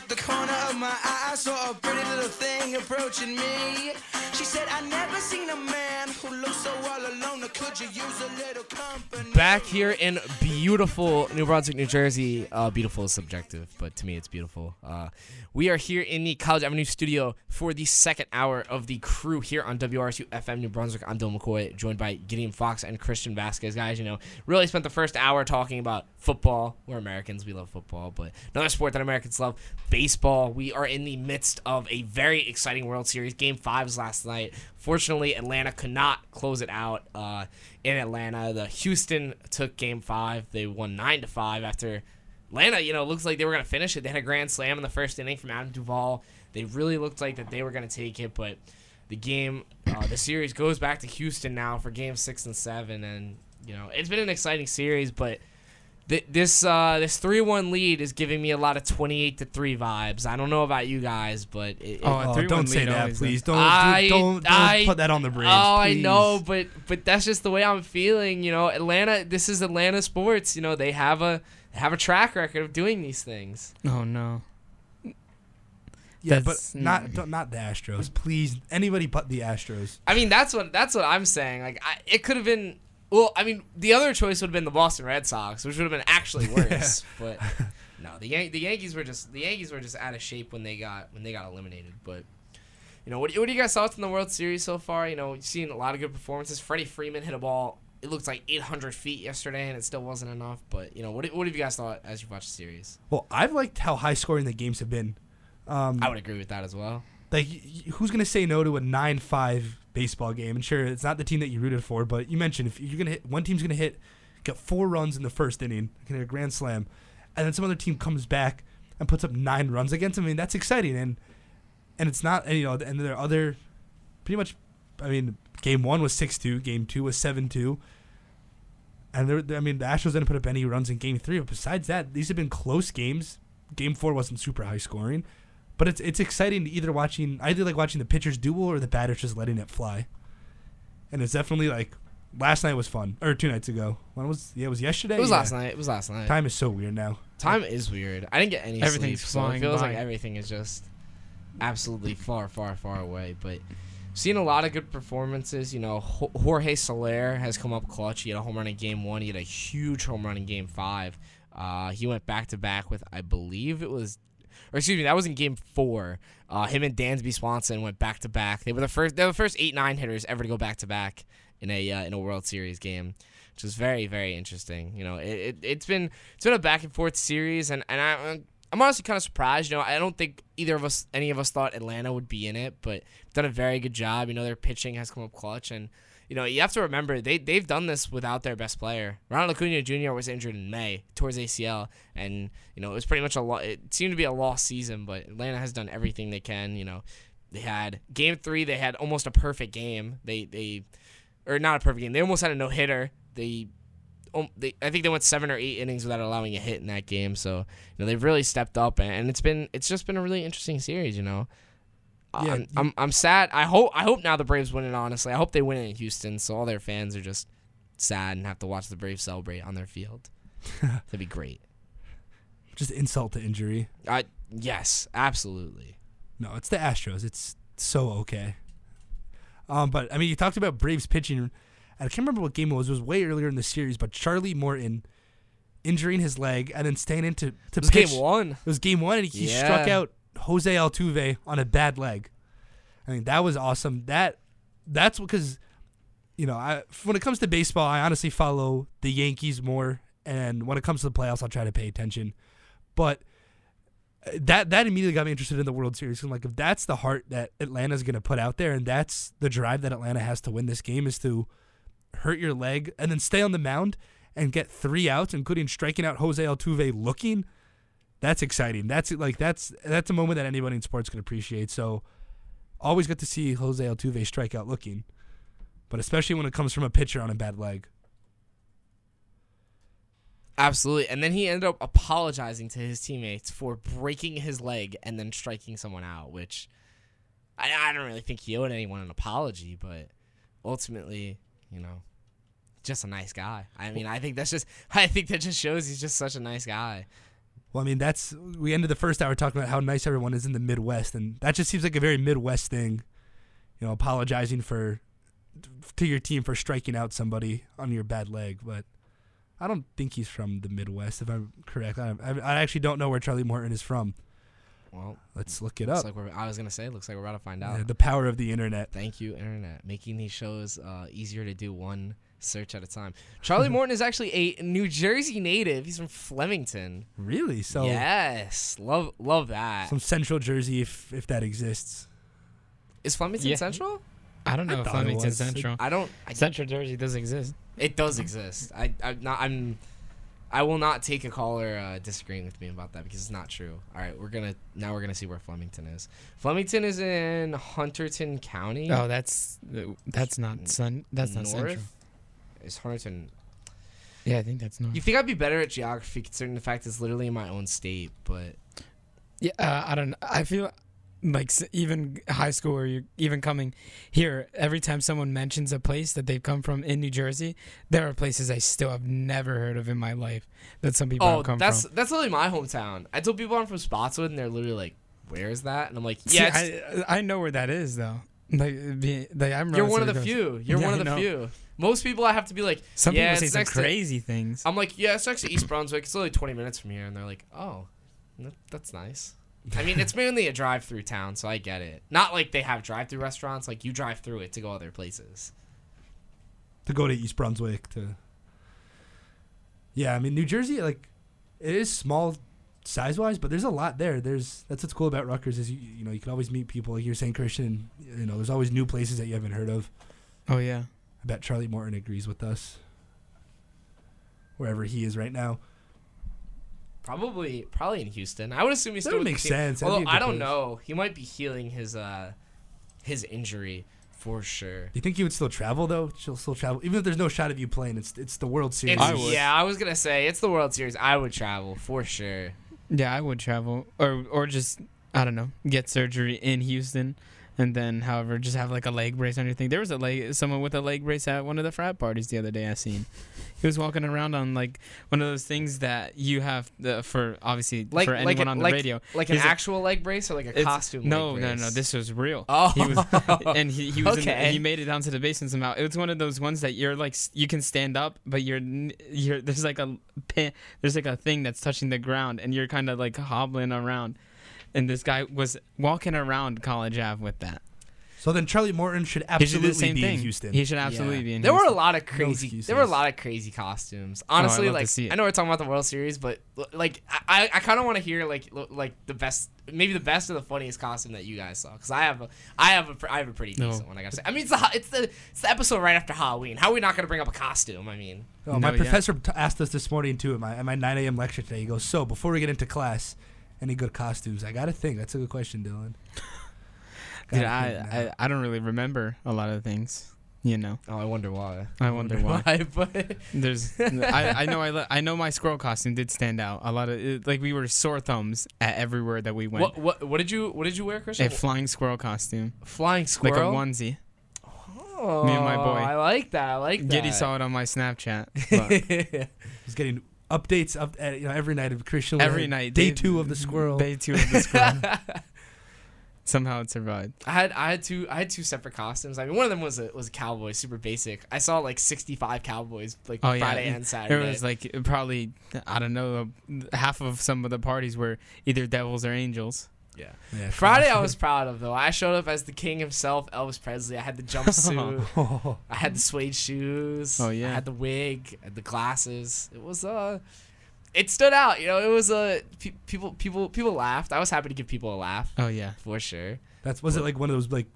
out the corner of my eye, I saw a pretty little thing approaching me. She said, I never seen a man who looks so all alone. Could you use a little? Back here in beautiful New Brunswick, New Jersey. Uh, beautiful is subjective, but to me it's beautiful. Uh, we are here in the College Avenue studio for the second hour of the crew here on WRSU FM New Brunswick. I'm Bill McCoy, joined by Gideon Fox and Christian Vazquez. Guys, you know, really spent the first hour talking about football. We're Americans, we love football, but another sport that Americans love, baseball. We are in the midst of a very exciting World Series. Game fives last night. Fortunately, Atlanta could not close it out uh, in Atlanta. The Houston took Game Five. They won nine to five after Atlanta. You know, looks like they were gonna finish it. They had a grand slam in the first inning from Adam Duvall. They really looked like that they were gonna take it, but the game, uh, the series goes back to Houston now for Game Six and Seven, and you know it's been an exciting series, but th- this uh, this three one lead is giving me a lot of twenty eight to three vibes. I don't know about you guys, but it, it- Oh, Oh, don't say that, please. Don't I- don't, don't I- put that on the bridge. Oh, I know, but but that's just the way I'm feeling. You know, Atlanta. This is Atlanta sports. You know, they have a they have a track record of doing these things. Oh no. Yeah, That's- but not don't- not the Astros. Please, anybody but the Astros. I mean, that's what that's what I'm saying. Like, I, it could have been. Well, I mean, the other choice would have been the Boston Red Sox, which would have been actually worse. but no, the Yan- the Yankees were just the Yankees were just out of shape when they got when they got eliminated. But you know, what, what do you guys thoughts in the World Series so far? You know, you've seen a lot of good performances. Freddie Freeman hit a ball. It looked like 800 feet yesterday, and it still wasn't enough. But you know, what what have you guys thought as you watched the series? Well, I've liked how high scoring the games have been. Um, I would agree with that as well. like, who's gonna say no to a nine-five baseball game? And sure, it's not the team that you rooted for, but you mentioned if you're gonna hit one team's gonna hit, get four runs in the first inning, can hit a grand slam, and then some other team comes back and puts up nine runs against them. I mean, that's exciting, and and it's not, and, you know, and there are other, pretty much, I mean, game one was six-two, game two was seven-two. And there, I mean, the Astros didn't put up any runs in Game Three. But besides that, these have been close games. Game Four wasn't super high scoring, but it's it's exciting to either watching. I either like watching the pitchers duel or the batters just letting it fly. And it's definitely like last night was fun, or two nights ago. When was yeah? It was yesterday. It was Yeah. last night. It was last night. Time is so weird now. Time is weird. I didn't get any Everything's sleep, so it flying feels by. like everything is just absolutely far, far, far away. But seen a lot of good performances. You know, Jorge Soler has come up clutch. He had a home run in game one. He had a huge home run in game five. Uh, he went back to back with, I believe it was, or excuse me, that was in game four. Uh, him and Dansby Swanson went back to back. They were the first. They were the first eight nine hitters ever to go back to back in a uh, in a World Series game which is very very interesting. You know, it, it it's been it's been a back and forth series, and and I. I'm honestly kind of surprised. You know, I don't think either of us, any of us, thought Atlanta would be in it, but done a very good job. You know, their pitching has come up clutch, and you know you have to remember they they've done this without their best player. Ronald Acuna Jr. was injured in May towards ACL, and you know it was pretty much a lo- it seemed to be a lost season. But Atlanta has done everything they can. You know, they had game three, they had almost a perfect game. They they or not a perfect game. They almost had a no hitter. They, um, they, I think they went seven or eight innings without allowing a hit in that game. So you know they've really stepped up, and, and it's been it's just been a really interesting series. You know, Yeah, I'm, I'm I'm sad. I hope I hope now the Braves win it. Honestly, I hope they win it in Houston, so all their fans are just sad and have to watch the Braves celebrate on their field. That'd be great. Just insult to injury. I yes, absolutely. No, it's the Astros. It's so okay. Um, but I mean, you talked about Braves pitching, I can't remember what game it was. It was way earlier in the series, but Charlie Morton injuring his leg and then staying in to, to It was pitch. game one. It was game one, and he Yeah. struck out Jose Altuve on a bad leg. I mean, that was awesome. That that's because you know, I when it comes to baseball, I honestly follow the Yankees more, and when it comes to the playoffs, I'll try to pay attention. But uh, that that immediately got me interested in the World Series. And like, if that's the heart that Atlanta's going to put out there, and that's the drive that Atlanta has to win this game, is to hurt your leg and then stay on the mound and get three outs, including striking out Jose Altuve looking. That's exciting. That's like that's that's a moment that anybody in sports can appreciate. So always good to see Jose Altuve strike out looking, but especially when it comes from a pitcher on a bad leg. Absolutely. And then he ended up apologizing to his teammates for breaking his leg and then striking someone out, which I, I don't really think he owed anyone an apology, but ultimately, you know, just a nice guy. I mean, I think that's just I think that just shows he's just such a nice guy. Well, I mean, that's we ended the first hour talking about how nice everyone is in the Midwest, and that just seems like a very Midwest thing. You know, apologizing for to your team for striking out somebody on your bad leg, but I don't think he's from the Midwest, if I'm correct. I, I, I actually don't know where Charlie Morton is from. Well, Let's look it up. like I was gonna say, looks like we're about to find out. Yeah, the power of the internet. Thank you, internet, making these shows uh, easier to do one search at a time. Charlie Morton is actually a New Jersey native. He's from Flemington. Really? So yes, love love that. some Central Jersey, if if that exists. Is Flemington Yeah. Central? I don't I know if thought it Flemington was. Central. I don't. I, Central Jersey does exist. it does exist. I I'm not. I'm. I will not take a caller uh, disagreeing with me about that because it's not true. All right, we're gonna now we're gonna see where Flemington is. Flemington is in Hunterdon County. Oh, that's that's not sun. That's not. Central. Is Hunterdon? Yeah, I think that's not. You think I'd be better at geography considering the fact it's literally in my own state, but Yeah, uh, I don't. I feel like even high school or you even coming here, every time someone mentions a place that they've come from in New Jersey, there are places I still have never heard of in my life that some people oh, come that's from. that's literally my hometown. I told people I'm from Spotswood, and they're literally like, "Where is that?" And I'm like, "Yeah, it's, I I know where that is though. Like, be, like I'm you're one of the close. few. You're Yeah, one of the know. few." Most people, I have to be like, Some yeah, people say it's some next to- crazy things. I'm like, yeah, it's next to East Brunswick. It's only 20 minutes from here, and they're like, oh, that- that's nice. I mean, it's mainly a drive-through town, so I get it. Not like they have drive-through restaurants. Like you drive through it to go other places. to go to East Brunswick to Yeah, I mean New Jersey like it is small size wise, but there's a lot there. There's that's what's cool about Rutgers is you you know, you can always meet people like you're saying Christian, you know, there's always new places that you haven't heard of. Oh yeah. I bet Charlie Morton agrees with us. Wherever he is right now. Probably, probably in Houston. I would assume he's That still would with make sense. Although be a I good don't place. know, he might be healing his uh his injury for sure. Do you think he would still travel though? She'll still travel, even if there's no shot of you playing. It's it's the World Series. I would. Yeah, I was gonna say it's the World Series. I would travel for sure. Yeah, I would travel or or just I don't know, get surgery in Houston and then however just have like a leg brace on your thing. There was a leg someone with a leg brace at one of the frat parties the other day I seen. He was walking around on like one of those things that you have the, for obviously Like for anyone like, on the like, radio. like an He's a- actual leg brace or like a costume. No, no, no. This was real. Oh, He was, and he, he was in the- Okay. he made it down to the basement somehow. It was one of those ones that you're like you can stand up, but you're you're there's like a pin, there's like a thing that's touching the ground, and you're kind of like hobbling around. And this guy was walking around College Ave with that. So then Charlie Morton should He should absolutely the same be thing. in Houston. He should absolutely Yeah. be in. There were a lot of crazy. excuses. there were a lot of crazy costumes. Oh, Honestly, love to like. I know we're talking about the World Series, but like I, I kind of want to hear like like the best, maybe the best or the funniest costume that you guys saw. Because I have a, I have a, pr- I have a pretty No. decent one. I gotta say. I mean, it's the it's the it's the episode right after Halloween. How are we not gonna bring up a costume? I mean, Oh, my No, yeah. professor t- asked us this morning too at my at my 9 a.m. lecture today. He goes, "So before we get into class, any good costumes?" I gotta think. That's a good question, Dylan. Dude, I. I I don't really remember a lot of things. You know, oh, I wonder why. I wonder why. but There's, I, I know, I, li- I know my squirrel costume did stand out. A lot of, it, like, we were sore thumbs at everywhere that we went. what what what did you what did you wear, Christian? A flying squirrel costume, Flying squirrel. like a onesie. oh, me and my boy. I like that. I like that. Giddy saw it on my Snapchat. But He's getting updates up uh, at, you know every night of Christian. will every have night, day they- two of the squirrel. Day two of the squirrel. Somehow it survived. I had I had two I had two separate costumes. I mean, one of them was a was a cowboy, super basic. I saw like sixty five cowboys like Oh, yeah. Friday and Saturday. There was like probably I don't know half of some of the parties were either devils or angels. Yeah. Yeah, Friday I was proud of though. I showed up as the king himself, Elvis Presley. I had the jumpsuit. I had the suede shoes. Oh, yeah. I had the wig, I had the glasses. It was uh it stood out, you know. It was uh pe- people people people laughed. I was happy to give people a laugh Oh yeah. for sure. That's was it like one of those like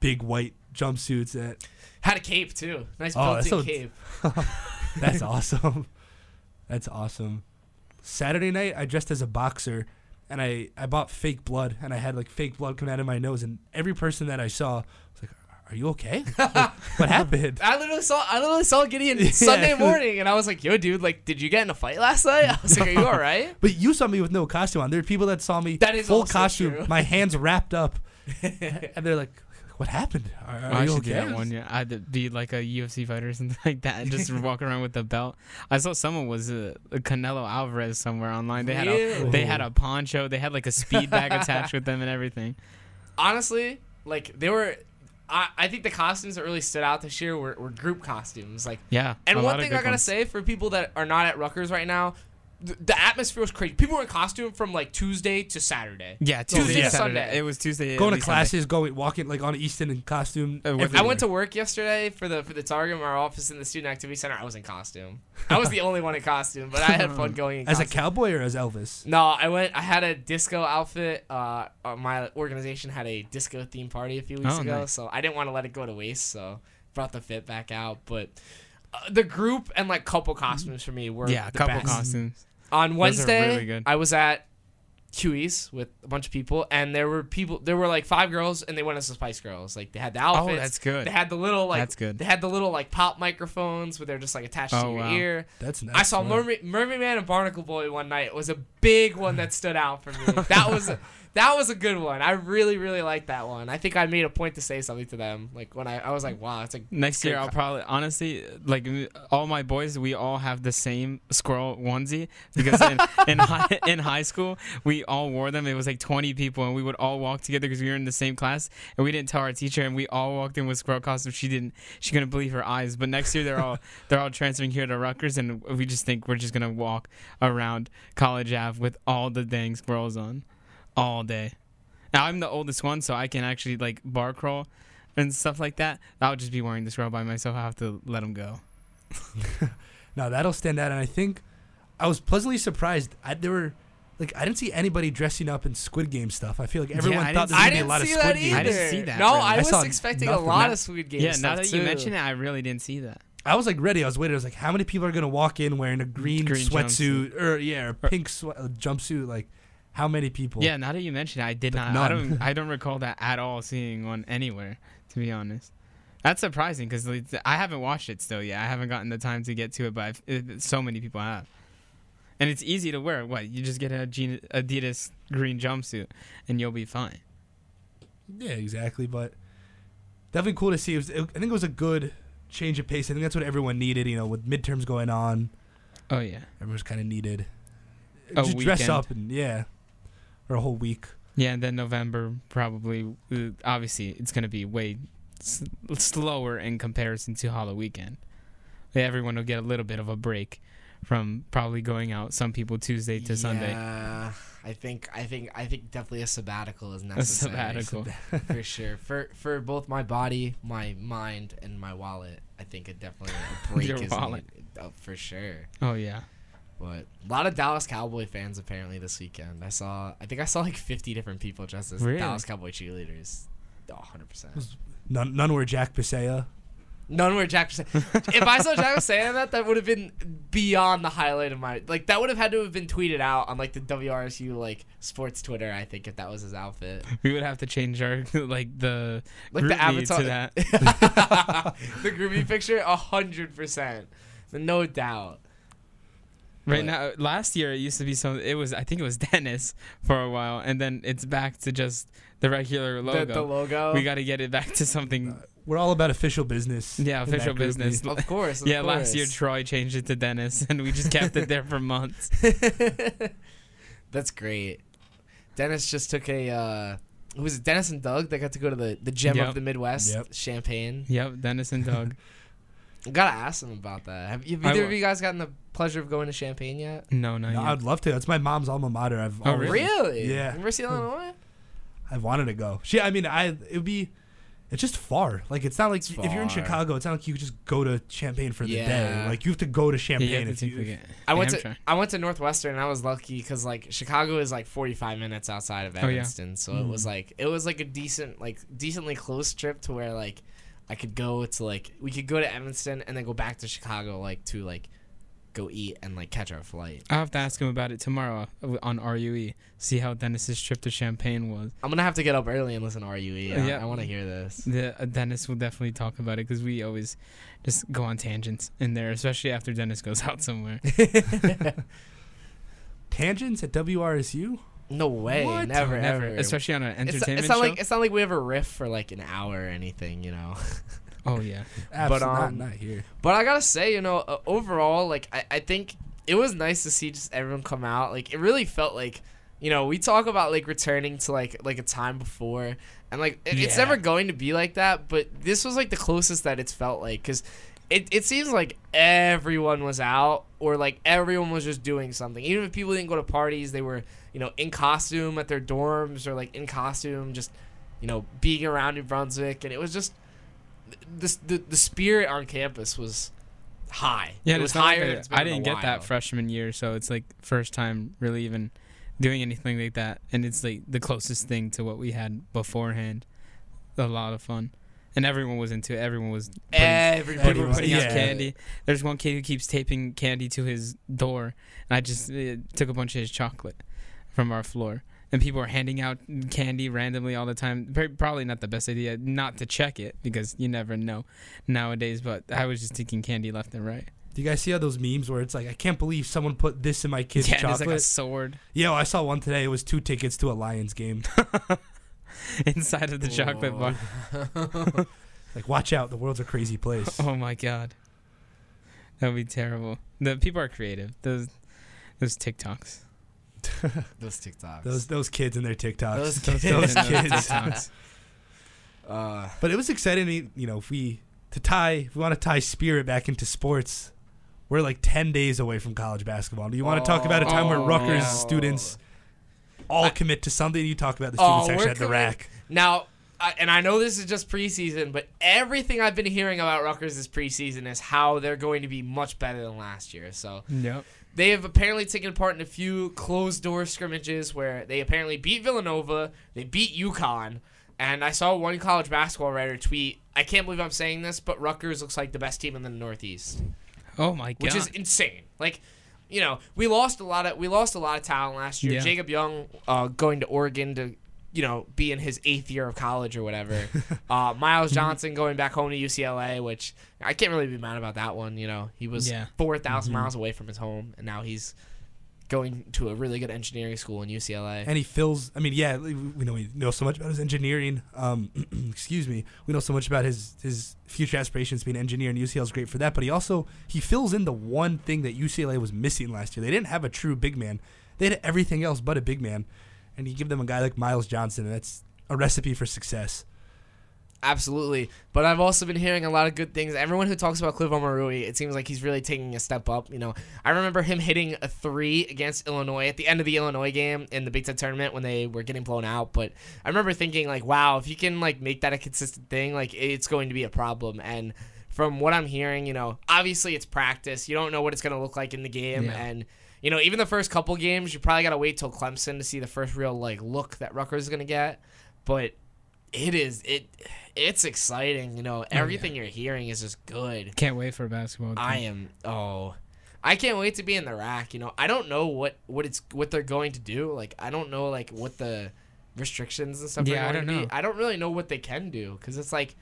big white jumpsuits that Had a cape too. Nice Oh, that's built-in so- cape. That's awesome. That's awesome. Saturday night, I dressed as a boxer, and I I bought fake blood, and I had like fake blood coming out of my nose, and every person that I saw was like, "Are you okay? Like, what happened?" I literally saw I literally saw Gideon Yeah. Sunday morning, and I was like, "Yo, dude, like, did you get in a fight last night?" I was like, "Are you all right?" But you saw me with no costume on. There are people that saw me That is full costume, true. my hands wrapped up, and they're like, what happened? Are, are I should okay? that one. Yeah, I'd be like a UFC fighter or something like that, and just walk around with the belt. I saw someone was a Canelo Alvarez somewhere online. They had a they had a poncho. They had like a speed bag attached with them and everything. honestly, like they were. I, I think the costumes that really stood out this year were, were group costumes. Like, Yeah. and a one thing I gotta ones. say for people that are not at Rutgers right now, th- the atmosphere was crazy. People were in costume from like Tuesday to Saturday. Yeah, Tuesday Tuesday to to Saturday. Sunday. It was Tuesday. Going to every Sunday. classes, going walking like on Easton in costume. Uh, with- I went to work yesterday for the for the Targum, our office in the Student Activity Center. I was in costume. I was the only one in costume, but I had fun going in as a cowboy or as Elvis. No, I went. I had a disco outfit. Uh, uh, my organization had a disco theme party a few weeks Oh, ago, nice. so I didn't want to let it go to waste. So brought the fit back out. But Uh, the group and like couple costumes for me were Yeah, a the couple best. costumes. On Wednesday, really good. I was at Huey's with a bunch of people, and there were people. There were like five girls, and they went as the Spice Girls. Like they had the oh, outfits. Oh, that's good. They had the little like. That's good. They had the little like pop microphones where they're just like attached oh, to Oh, your wow. ear. That's nice. I saw man. Mermaid, Mermaid Man and Barnacle Boy one night. It was a big one that stood out for me. That was a, that was a good one. I really really liked that one. I think I made a point to say something to them. Like when I, I was like, wow, it's like Next year, I'll probably honestly like all my boys. We all have the same squirrel onesie because in in high, in high school we all wore them. It was like twenty people, and we would all walk together because we were in the same class, and we didn't tell our teacher, and we all walked in with squirrel costumes. She didn't. She couldn't believe her eyes. But next year they're all they're all transferring here to Rutgers, and we just think we're just gonna walk around College Ave with all the dang squirrels on, all day. Now I'm the oldest one, so I can actually like bar crawl and stuff like that. I'll just be wearing this robe by myself. I have to let them go. No, that'll stand out. And I think I was pleasantly surprised. I, there were like I didn't see anybody dressing up in Squid Game stuff. I feel like everyone I thought didn't there was gonna be a lot of see Squid that Game. I didn't see that, No, really. I I was saw expecting nothing. a lot of Squid Game. yeah, stuff now that you too. mention it, I really didn't see that. I was like ready. I was waiting. I was like, how many people are gonna walk in wearing a green, Green sweatsuit or yeah, or pink swe- uh, jumpsuit? Like, how many people? Yeah, now that you mention it, I did not. I don't. I don't recall that at all. Seeing one anywhere, to be honest. That's surprising because I haven't watched it still yet. I haven't gotten the time to get to it, but I've, it, so many people have. And it's easy to wear. What you just get a Adidas green jumpsuit, and you'll be fine. Yeah, exactly. But definitely cool to see. It was, I think it was a good change of pace. I think that's what everyone needed. You know, with midterms going on, Oh yeah. everyone's kind of needed. A Just dress up and yeah, or a whole week. Yeah, and then November probably. uh, Obviously, it's gonna be way s- slower in comparison to Halloween weekend. Everyone will get a little bit of a break from probably going out. Some people Tuesday to Sunday. Yeah, I think I think I think definitely a sabbatical is necessary. A sabbatical. for sure. For for both my body, my mind, and my wallet, I think it definitely a break Your is wallet. needed, oh, for sure. Oh yeah. But a lot of Dallas Cowboy fans apparently this weekend. I saw. I think I saw like 50 different people dressed as Really? Dallas Cowboy cheerleaders. Oh, 100 percent. None, none were Jack Bisea. None were Jack. Saying. if I saw Jack saying that, that would have been beyond the highlight of my like. That would have had to have been tweeted out on like the WRSU like sports Twitter. I think if that was his outfit, We would have to change our like the like the avatar to that. the groovy picture, a hundred percent, no doubt. Right But- now, last year it used to be some. It was I think it was Dennis for a while, and then it's back to just the regular logo. The, the logo. we got to get it back to something. We're all about official business. Yeah, official business. meeting. of course. of yeah, last year. Troy changed it to Dennis, and we just kept it there for months. That's great. Dennis just took a. Uh, who was it? Dennis and Doug. that got to go to the the gem Yep. of the Midwest, Yep. Champaign. Yep, Dennis and Doug. Gotta ask them about that. Have, have either will. of you guys gotten the pleasure of going to Champaign yet? No, not No, yet. I'd love to. That's my mom's alma mater. I've Oh, always, Really? Really? Yeah. University hmm. of Illinois. I've wanted to go. She, I mean, I it would be. It's just far. Like it's not like It's if you're in. Chicago, it's not like you could just go to Champaign for the day. Yeah. Like you have to go to Yeah, Champaign you have to if you. take the- I went to Amtrak. I went to Northwestern and I was lucky because like Chicago is like 45 minutes outside of Oh, yeah. Evanston, so it was hmm. like it was like a decent like decently close trip to where like I could go to like we could go to Evanston and then go back to Chicago like to like go eat and like catch our flight. I'll have to ask him about it tomorrow uh, on RUE. See how Dennis's trip to Champaign was. I'm gonna have to get up early and listen to RUE. I, Yeah. I want to hear this. The uh, Dennis will definitely talk about it because we always just go on tangents in there, especially after Dennis goes out somewhere. Tangents at WRSU. No way, What? never, never, ever. especially on an It's, entertainment it's not show. like it's not like we ever riff for like an hour or anything, you know. oh yeah, Absolutely um, not, not here. But I gotta say, you know, uh, overall, like I, I think it was nice to see just everyone come out. Like it really felt like, you know, we talk about like returning to like like a time before, and like it, it's never going to be like that. But this was like the closest that it's felt like, because it it seems like everyone was out or like everyone was just doing something. Even if people didn't go to parties, they were you know in costume at their dorms or like in costume, just you know being around New Brunswick, and it was just the the, the spirit on campus was high. yeah. it was like higher. a- than it's been I didn't get that freshman year, so it's like first time really even doing anything like that, and it's like the closest thing to what we had beforehand. A lot of fun, and everyone was into it. Everyone was putting, Everybody people was putting yeah. out candy. There's one kid who keeps taping candy to his door, and I just uh, took a bunch of his chocolate from our floor. And people are handing out candy randomly all the time. Probably not the best idea not to check it because you never know nowadays. But I was just taking candy left and right. Do you guys see how those memes where it's like, I can't believe someone put this in my kid's yeah, chocolate? like a sword Yo, I saw one today. It was two tickets to a Lions game. inside of the chocolate bar. like, watch out, the world's a crazy place. Oh my god, that would be terrible. The people are creative. Those those TikToks. Those TikToks. Those those kids and their TikToks. Those Those, kids. those those kids. TikToks. uh, But it was exciting. to- You know, if we to tie, if we want to tie spirit back into sports, we're like ten days away from college basketball. Do you want to talk about a time where Oh, Rutgers yeah. students all I- commit to something? You talk about the Oh, students we're actually at the RAC. Now, I, and I know this is just preseason, but everything I've been hearing about Rutgers this preseason is how they're going to be much better than last year. So Yep. they have apparently taken part in a few closed door scrimmages where they apparently beat Villanova, they beat UConn, and I saw one college basketball writer tweet, "I can't believe I'm saying this, but Rutgers looks like the best team in the Northeast." Oh my god. which is insane. Like, you know, we lost a lot of we lost a lot of talent last year. Yeah. Jacob Young uh, going to Oregon to you know be in his eighth year of college or whatever. uh, Myles Johnson going back home to UCLA, which I can't really be mad about that one. You know, he was Yeah. four miles away from his home, and now he's going to a really good engineering school in UCLA. And he fills. I mean, yeah, we know we know so much about his engineering. Um, excuse me. We know so much about his his future aspirations being an engineer, and UCLA is great for that. But he also he fills in the one thing that UCLA was missing last year. They didn't have a true big man. They had everything else but a big man, and you give them a guy like Myles Johnson, and that's a recipe for success. Absolutely. But I've also been hearing a lot of good things. Everyone who talks about Cliff Omoruyi, it seems like he's really taking a step up. You know, I remember him hitting a three against Illinois at the end of the Illinois game in the Big Ten tournament when they were getting blown out. But I remember thinking like, wow, if you can like make that a consistent thing, like it's going to be a problem. And from what I'm hearing, you know, obviously it's practice. You don't know what it's going to look like in the game. Yeah. And you know, even the first couple games, you probably got to wait till Clemson to see the first real like look that Rutgers is going to get. But it is it it's exciting you know oh, everything you're hearing is just good Can't wait for basketball. i am oh i can't wait to be in the RAC you know i don't know what what it's what they're going to do like i don't know like what the restrictions and stuff Yeah, are I don't to be know. i don't really know what they can do because it's like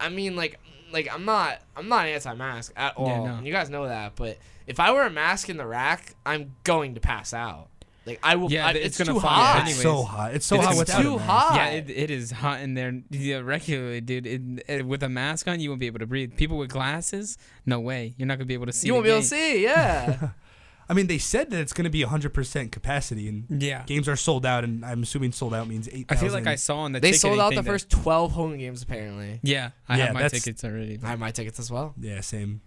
i mean like like i'm not i'm not anti-mask at all Yeah, no. you guys know that but if i wear a mask in the RAC i'm going to pass out like i will Yeah, I, it's it's, gonna too hot anyways. It's so hot. It's so It's hot without too hot. Yeah, it, it is hot in there yeah, regularly, dude. It, it- eh, with a mask on, you won't be able to breathe. People with glasses, no way. You're not gonna be able to see. you won't be able to see yeah I mean, they said that it's going to be 100% capacity, and Yeah. games are sold out, and I'm assuming sold out means eight. I feel like I saw on the They sold out the that- first 12 home games, apparently. Yeah, I Yeah, have my tickets already. I have my tickets as well. Yeah, same.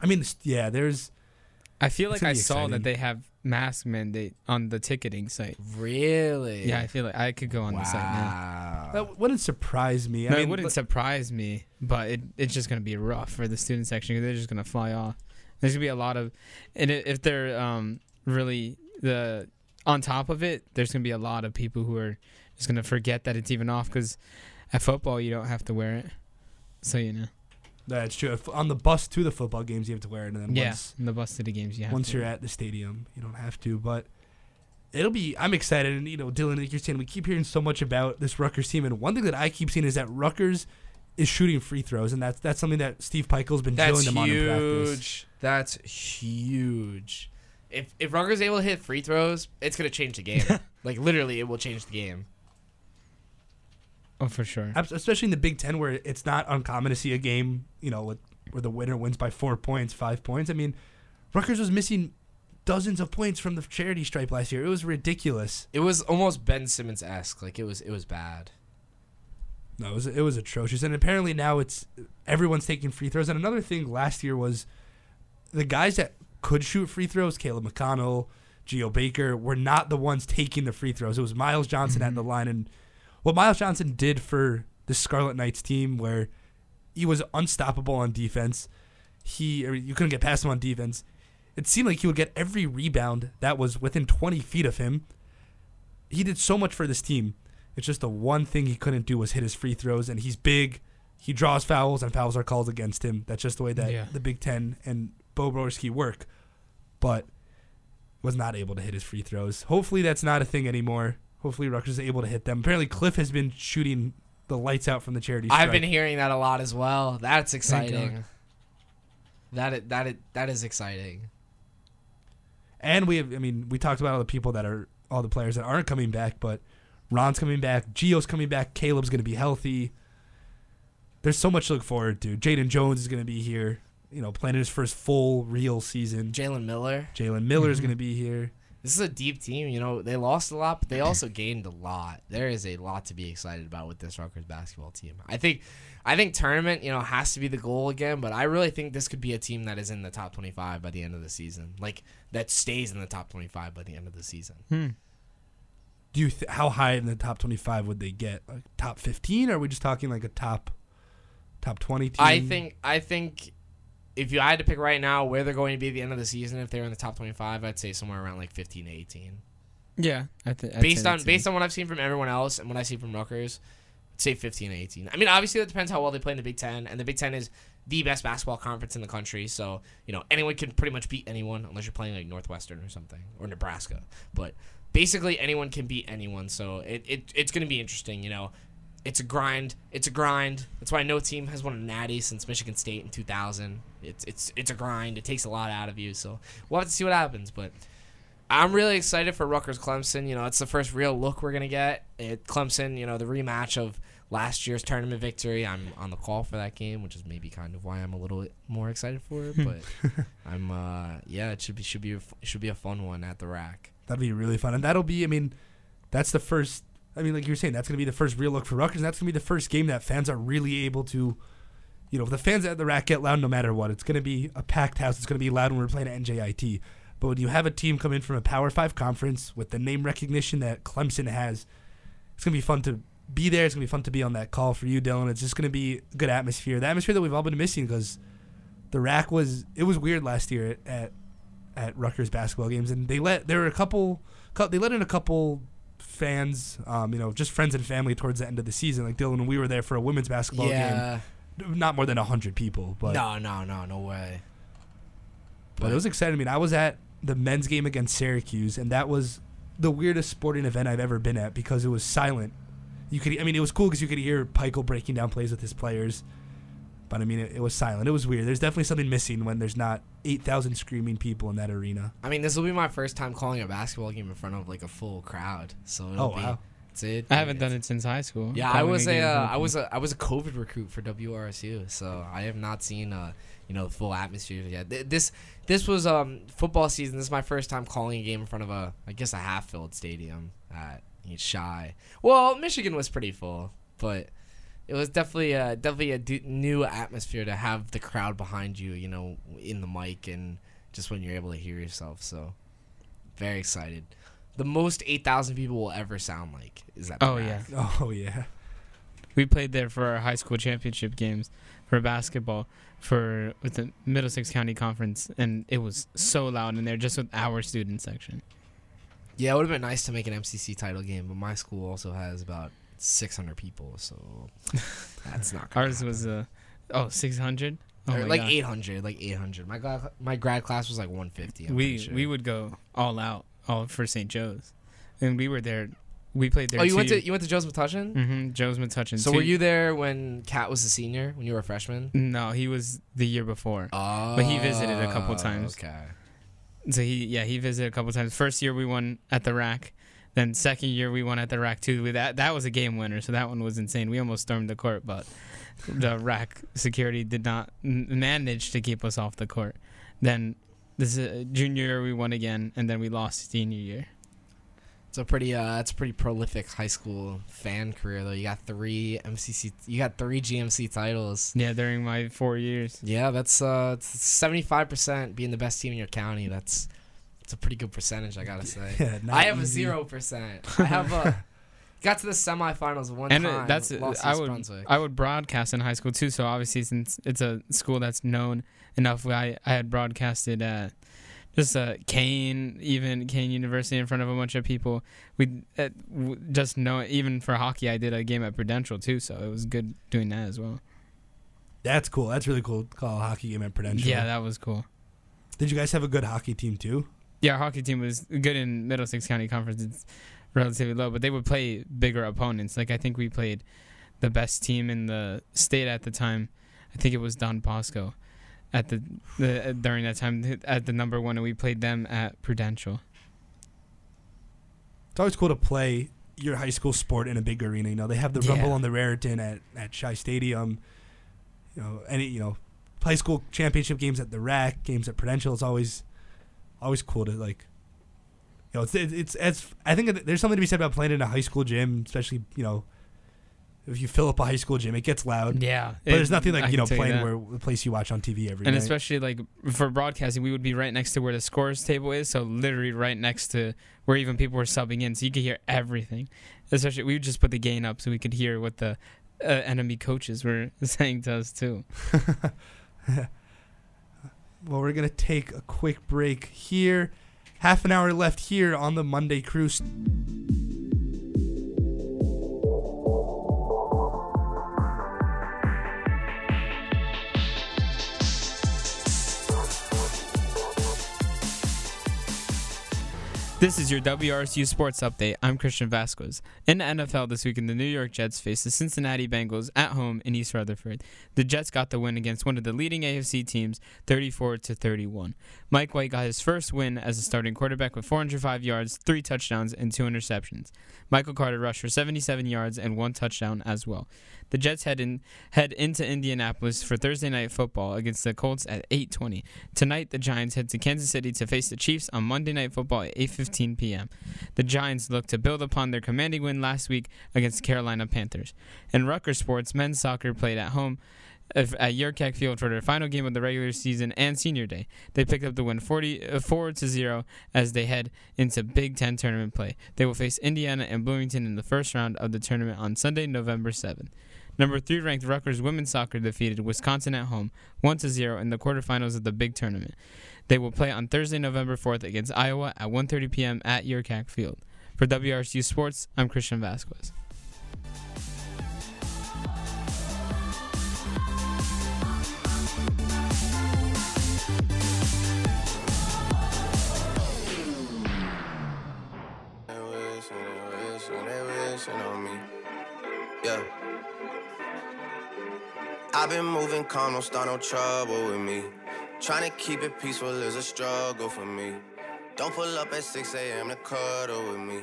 I mean, yeah, there's. I feel like I saw exciting. that they have mask mandate on the ticketing site. Really? Yeah, I feel like I could go on the site now. Wow. That wouldn't surprise me. I No, mean, it wouldn't but- surprise me, but it, it's just gonna be rough for the student section because they're just gonna fly off. There's gonna be a lot of, and if they're um really the on top of it, there's gonna be a lot of people who are just gonna forget that it's even off because at football you don't have to wear it, so you know. That's true. If on the bus to the football games, you have to wear it, and then yeah, once in the bus to the games you once to. you're at the stadium, you don't have to. But it'll be. I'm excited, and you know, Dylan, like you're saying, we keep hearing so much about this Rutgers team, and one thing that I keep seeing is that Rutgers is shooting free throws, and that's that's something that Steve Pikiell's been That's drilling them on in practice. huge. That's huge. if if Rutgers is able to hit free throws, it's gonna change the game. like literally, it will change the game. Oh, for sure. Especially in the Big Ten, where it's not uncommon to see a game, you know, with, where the winner wins by four points, five points. I mean, Rutgers was missing dozens of points from the charity stripe last year. It was ridiculous. It was almost Ben Simmons esque. Like it was it was bad. No, it was it was atrocious, and apparently now it's everyone's taking free throws. And another thing last year was the guys that could shoot free throws, Caleb McConnell, Geo Baker, were not the ones taking the free throws. It was Myles Johnson at mm-hmm. the line, and what Myles Johnson did for the Scarlet Knights team, where he was unstoppable on defense. He you couldn't get past him on defense. It seemed like he would get every rebound that was within 20 feet of him. He did so much for this team. It's just the one thing he couldn't do was hit his free throws, and he's big. He draws fouls, and fouls are called against him. That's just the way that Yeah. the Big Ten and Bo work. But was not able to hit his free throws. Hopefully, that's not a thing anymore. Hopefully, Rutgers is able to hit them. Apparently, Cliff has been shooting the lights out from the charity. I've been hearing that a lot as well. That's exciting. That it, that it, that is exciting. And we have, I mean, we talked about all the people that are, all the players that aren't coming back, but Ron's coming back, Geo's coming back, Caleb's going to be healthy. There's so much to look forward to. Jaden Jones is going to be here, you know, playing his first full, real season. Jalen Miller. Jalen Miller is Mhm. going to be here. This is a deep team. You know, they lost a lot, but they also gained a lot. There is a lot to be excited about with this Rutgers basketball team. I think, I think tournament, you know, has to be the goal again. But I really think this could be a team that is in the top twenty-five by the end of the season. Like that stays in the top twenty-five by the end of the season. Hmm. Do you th- how high in the top 25 would they get? Like top 15? Or are we just talking like a top top 20 team? I think, I think. If you I had to pick right now where they're going to be at the end of the season, if they're in the top twenty-five, I'd say somewhere around like fifteen to eighteen. Yeah. I th- I'd based on based on what I've seen from everyone else and what I see from Rutgers, I'd say 15 to 18. I mean, obviously that depends how well they play in the Big Ten, and the Big Ten is the best basketball conference in the country. So you know anyone can pretty much beat anyone unless you're playing like Northwestern or something or Nebraska. But basically anyone can beat anyone. So it, it it's gonna be interesting. You know. It's a grind. It's a grind. That's why no team has won a natty since Michigan State in 2000. It's it's it's a grind. It takes a lot out of you. So we'll have to see what happens. But I'm really excited for Rutgers Clemson. You know, it's the first real look we're gonna get at Clemson. You know, the rematch of last year's tournament victory. I'm on the call for that game, which is maybe kind of why I'm a little more excited for it. But I'm, uh, yeah, it should be should be a, should be a fun one at the RAC. That'd be really fun. And that'll be, I mean, that's the first, I mean, like you're saying, that's going to be the first real look for Rutgers. And that's going to be the first game that fans are really able to, you know, the fans at the RAC get loud no matter what. It's going to be a packed house. It's going to be loud when we're playing at NJIT. But when you have a team come in from a Power Five conference with the name recognition that Clemson has, it's going to be fun to be there. It's going to be fun to be on that call for you, Dylan. It's just going to be a good atmosphere. The atmosphere that we've all been missing because the RAC was, it was weird last year at, at at Rutgers basketball games, and they let there were a couple, cou- they let in a couple fans, um, you know, just friends and family towards the end of the season. Like Dylan, when we were there for a women's basketball yeah. game, not more than hundred people, but no, no, no, no way. but it was exciting. I mean, I was at the men's game against Syracuse, and that was the weirdest sporting event I've ever been at because it was silent. You could, I mean, it was cool because you could hear Pikiell breaking down plays with his players, but I mean, it, it was silent. It was weird. There's definitely something missing when there's not eight thousand screaming people in that arena. I mean, this will be my first time calling a basketball game in front of like a full crowd. So it'll Oh be, wow! It's it. I haven't done it since high school. Yeah, I was a, uh, I was a I was a COVID recruit for WRSU, so I have not seen uh you know full atmosphere yet. Th- This this was um football season. This is my first time calling a game in front of a I guess a half filled stadium at SHI. Well, Michigan was pretty full, but it was definitely uh definitely a d- new atmosphere to have the crowd behind you, you know, in the mic and just when you're able to hear yourself. So very excited. The most eight thousand people will ever sound like is that. Oh, yeah. Oh yeah. We played there for our high school championship games for basketball for with the Middlesex County Conference, and it was so loud in there just with our student section. Yeah, it would have been nice to make an MCC title game, but my school also has about 600 people, so that's not. Ours happen. was uh, oh 600. Oh like God. 800, like 800. My grad, my grad class was like 150. I'm we sure. we would go all out all for St. Joe's, and we were there. We played there. Oh, you went to you went to Joe's Metuchen? Mm-hmm. Joe's Metuchen. So too. were you there when Kat was a senior? When you were a freshman? No, he was the year before. Oh, But he visited a couple times. Okay. So he yeah he visited a couple times. First year we won at the RAC. Then second year we won at the RAC too. That that was a game winner. So that one was insane. We almost stormed the court, but the RAC security did not manage to keep us off the court. Then this uh, junior year we won again, and then we lost senior year. It's a pretty uh, it's a pretty prolific high school fan career though. You got three MCC, you got three GMC titles. Yeah, during my four years. Yeah, that's uh, seventy five percent being the best team in your county. That's it's a pretty good percentage, I gotta say. Yeah, I have a zero percent. I have a got to the semifinals one and time. uh, that's lost to I would Brunswick. I would broadcast in high school too. So obviously, since it's a school that's known enough, I I had broadcasted uh, just uh, Kean, even Kean University in front of a bunch of people. We uh, w- just know even for hockey, I did a game at Prudential too, so it was good doing that as well. That's cool. That's really cool. to Call a hockey game at Prudential. Yeah, that was cool. Did you guys have a good hockey team too? Yeah, our hockey team was good in Middlesex County Conference. It's relatively low, but they would play bigger opponents. Like I think we played the best team in the state at the time. I think it was Don Bosco at the, the uh, during that time at the number one, and we played them at Prudential. It's always cool to play your high school sport in a big arena. You know, they have the Rumble on the Raritan at at SHI Stadium. You know, any you know, high school championship games at the RAC, games at Prudential. It's always always cool to like. You know, it's it's it's, it's I think there's something to be said about playing in a high school gym, especially you know. If you fill up a high school gym, it gets loud. Yeah, But there's nothing like I you know playing that. where the place you watch on TV every and night. especially like for broadcasting, we would be right next to where the scores table is, so literally right next to where even people were subbing in, so you could hear everything. Especially, we would just put the gain up so we could hear what the uh, enemy coaches were saying to us too. well, we're gonna take a quick break here. Half an hour left here on the Monday Cruise. This is your WRSU Sports Update. I'm Christian Vazquez. In the NFL this weekend, the New York Jets face the Cincinnati Bengals at home in East Rutherford. The Jets got the win against one of the leading AFC teams, 34 to 31. Mike White got his first win as a starting quarterback with 405 yards, three touchdowns, and two interceptions. Michael Carter rushed for 77 yards and one touchdown as well. The Jets head in head into Indianapolis for Thursday night football against the Colts at 8:20. Tonight, the Giants head to Kansas City to face the Chiefs on Monday Night Football at 8:15 p.m. The Giants look to build upon their commanding win last week against Carolina Panthers. In Rutgers sports, men's soccer played at home at Yurcak Field for their final game of the regular season and senior day. They picked up the win 40, uh, 4 to 0 as they head into Big Ten tournament play. They will face Indiana and Bloomington in the first round of the tournament on Sunday, November 7th. Number three ranked Rutgers women's soccer defeated Wisconsin at home 1 to 0 in the quarterfinals of the big tournament. They will play on Thursday, November 4th against Iowa at 1:30 p.m. at Yurcak Field. For WRSU Sports, I'm Christian Vazquez. They I've been moving calm, don't start no trouble with me. Trying to keep it peaceful is a struggle for me. Don't pull up at 6 a.m. to cuddle with me.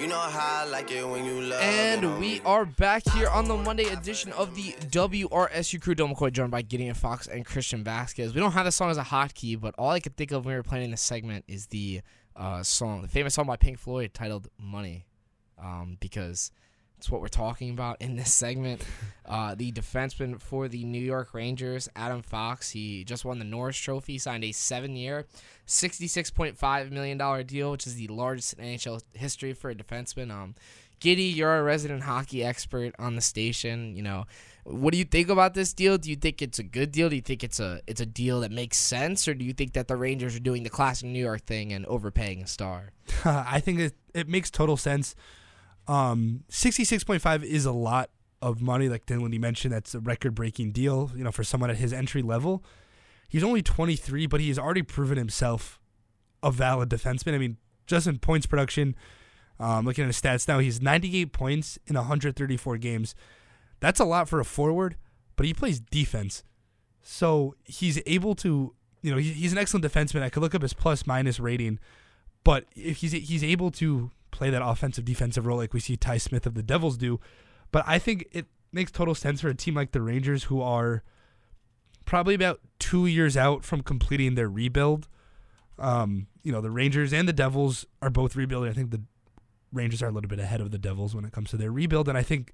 You know how I like it when you love And we are back here on the Monday edition of the WRSU Crew. Dome McCoy joined by Gideon Fox and Christian Vazquez. We don't have the song as a hotkey, but all I could think of when we were playing this segment is the uh, song, the famous song by Pink Floyd titled "Money," um, because it's what we're talking about in this segment. Uh, the defenseman for the New York Rangers, Adam Fox, he just won the Norris Trophy, signed a seven-year, $66.5 million deal, which is the largest in NHL history for a defenseman. Um, Giddy, you're a resident hockey expert on the station. You know, what do you think about this deal? Do you think it's a good deal? Do you think it's a it's a deal that makes sense, or do you think that the Rangers are doing the classic New York thing and overpaying a star? I think it, it makes total sense. Um, 66.5 is a lot of money. Like Dinwiddie mentioned, that's a record breaking deal, you know, for someone at his entry level. He's only 23, but he has already proven himself a valid defenseman. I mean, just in points production, um, looking at his stats now, he's 98 points in 134 games. That's a lot for a forward, but he plays defense. So he's able to you know, he's an excellent defenseman. I could look up his plus minus rating, but if he's he's able to play that offensive defensive role like we see Ty Smith of the Devils do, but I think it makes total sense for a team like the Rangers who are probably about two years out from completing their rebuild. Um, you know, the Rangers and the Devils are both rebuilding. I think the Rangers are a little bit ahead of the Devils when it comes to their rebuild, and I think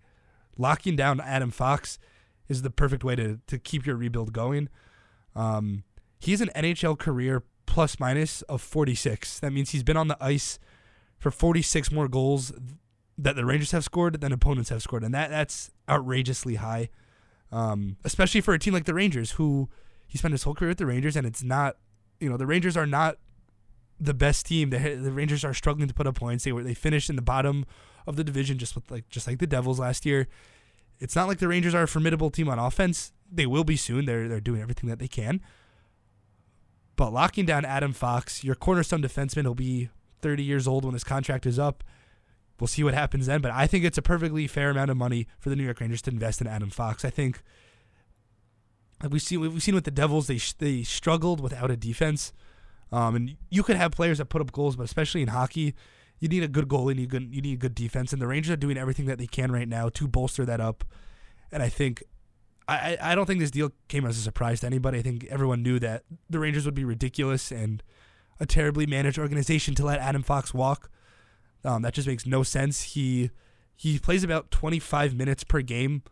locking down Adam Fox is the perfect way to to keep your rebuild going. Um, he's an NHL career plus minus of 46. That means he's been on the ice for 46 more goals that the Rangers have scored than opponents have scored, and that that's outrageously high, um, especially for a team like the Rangers, who he spent his whole career with the Rangers, and it's not, you know, the Rangers are not the best team. The, the Rangers are struggling to put up points. They were they finished in the bottom of the division, just with like just like the Devils last year. It's not like the Rangers are a formidable team on offense. They will be soon. They're they're doing everything that they can. But locking down Adam Fox, your cornerstone defenseman, will be 30 years old when his contract is up. We'll see what happens then. But I think it's a perfectly fair amount of money for the New York Rangers to invest in Adam Fox. I think like we've seen we've seen with the Devils, they they struggled without a defense. Um, and you could have players that put up goals, but especially in hockey, you need a good goalie, you good, you need a good defense, and the Rangers are doing everything that they can right now to bolster that up. And I think, I I don't think this deal came as a surprise to anybody. I think everyone knew that the Rangers would be ridiculous and a terribly managed organization to let Adam Fox walk. Um, that just makes no sense. He he plays about 25 minutes per game,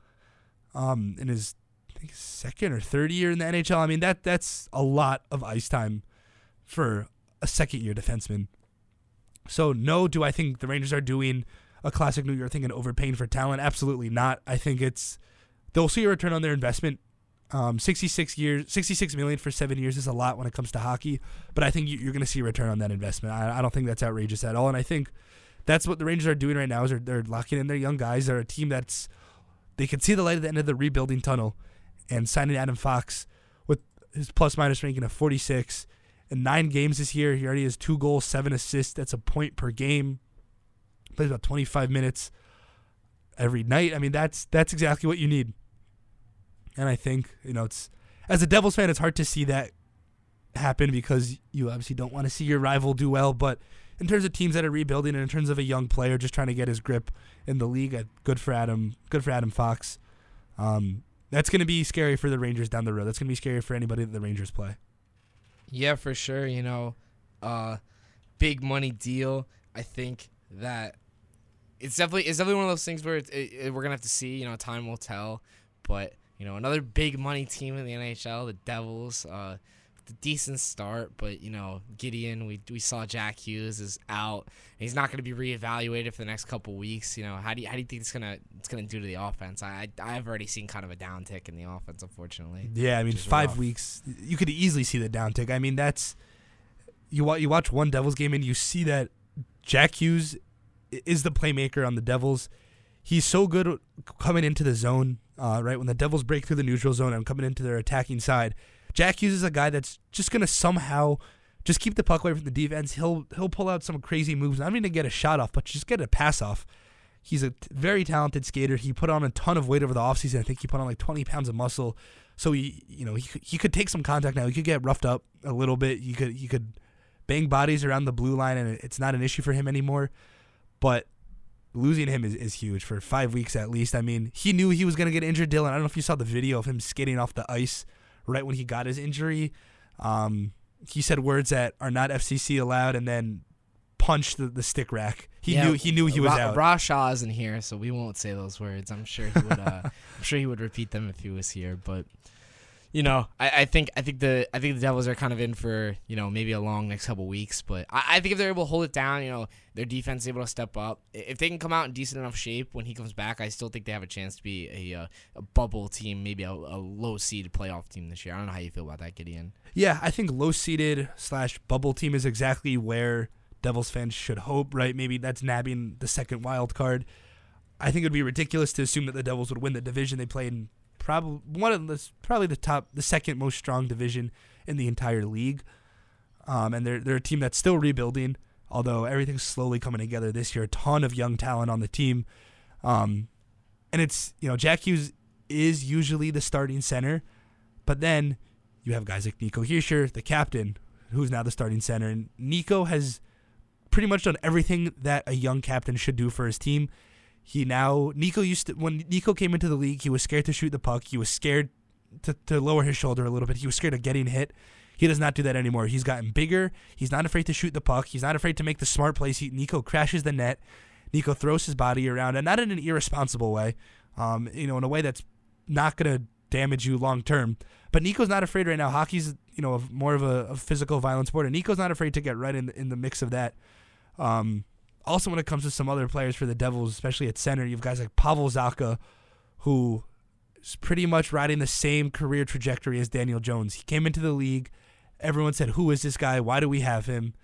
um, in his I think second or third year in the NHL. I mean that that's a lot of ice time for a second year defenseman. So no, do I think the Rangers are doing a classic New York thing and overpaying for talent? Absolutely not. I think it's they'll see a return on their investment. Um, 66 years, 66 million for seven years is a lot when it comes to hockey, but I think you're going to see a return on that investment. I, I don't think that's outrageous at all, and I think that's what the Rangers are doing right now. Is they're, they're locking in their young guys. They're a team that's they can see the light at the end of the rebuilding tunnel, and signing Adam Fox with his plus minus ranking of 46 in nine games this year. He already has two goals, seven assists. That's a point per game. Plays about 25 minutes every night. I mean, that's that's exactly what you need. And I think you know it's as a Devils fan, it's hard to see that happen because you obviously don't want to see your rival do well. But in terms of teams that are rebuilding and in terms of a young player just trying to get his grip in the league, uh, good for Adam. Good for Adam Fox. Um, that's going to be scary for the Rangers down the road. That's going to be scary for anybody that the Rangers play. Yeah, for sure. You know, uh, big money deal. I think that it's definitely it's definitely one of those things where it, it, we're gonna have to see. You know, time will tell. But you know, another big money team in the NHL, the Devils. Uh, a decent start, but you know Gideon. We we saw Jack Hughes is out. He's not going to be reevaluated for the next couple weeks. You know how do you how do you think it's gonna it's gonna do to the offense? I I've already seen kind of a downtick in the offense, unfortunately. Yeah, I mean five rough. weeks, you could easily see the downtick. I mean that's you watch you watch one Devils game and you see that Jack Hughes is the playmaker on the Devils. He's so good coming into the zone, uh, right when the Devils break through the neutral zone and coming into their attacking side Jack is a guy that's just gonna somehow just keep the puck away from the defense. He'll he'll pull out some crazy moves, even to get a shot off, but just get a pass off. He's a t- very talented skater. He put on a ton of weight over the offseason. I think he put on like 20 pounds of muscle. So he, you know, he, he could take some contact now. He could get roughed up a little bit. He could he could bang bodies around the blue line, and it's not an issue for him anymore. But losing him is, is huge for five weeks at least. I mean, he knew he was going to get injured, Dylan. I don't know if you saw the video of him skating off the ice right when he got his injury. Um, he said words that are not FCC allowed, and then punched the, the stick rack. He yeah, knew he knew he was Ra- out. Brashaw isn't here, so we won't say those words. I'm sure he would. Uh, I'm sure he would repeat them if he was here. But you know, I, I think I think the I think the Devils are kind of in for you know maybe a long next couple weeks, but I, I think if they're able to hold it down, you know, their defense is able to step up. If they can come out in decent enough shape when he comes back, I still think they have a chance to be a, uh, a bubble team, maybe a, a low seed playoff team this year. I don't know how you feel about that, Gideon. Yeah, I think low seeded slash bubble team is exactly where Devils fans should hope. Right? Maybe that's nabbing the second wild card. I think it would be ridiculous to assume that the Devils would win the division they play in probably one of the probably the top, the second most strong division in the entire league. Um, and they're they're a team that's still rebuilding, although everything's slowly coming together this year. A ton of young talent on the team, um, and it's you know Jack Hughes is usually the starting center, but then you have guys like Nico Hischier, the captain, who's now the starting center. And Nico has pretty much done everything that a young captain should do for his team. He now Nico used to when Nico came into the league, he was scared to shoot the puck. He was scared to, to lower his shoulder a little bit. He was scared of getting hit. He does not do that anymore. He's gotten bigger. He's not afraid to shoot the puck. He's not afraid to make the smart plays. He, Nico crashes the net. Nico throws his body around, and not in an irresponsible way. Um, you know, in a way that's not going to damage you long term. But Nico's not afraid right now. Hockey's you know more of a, a, physical violence sport, and Nico's not afraid to get right in in the mix of that. Um, also, when it comes to some other players for the Devils, especially at center, you have guys like Pavel Zacha, who is pretty much riding the same career trajectory as Daniel Jones. He came into the league. Everyone said, "Who is this guy? Why do we have him?"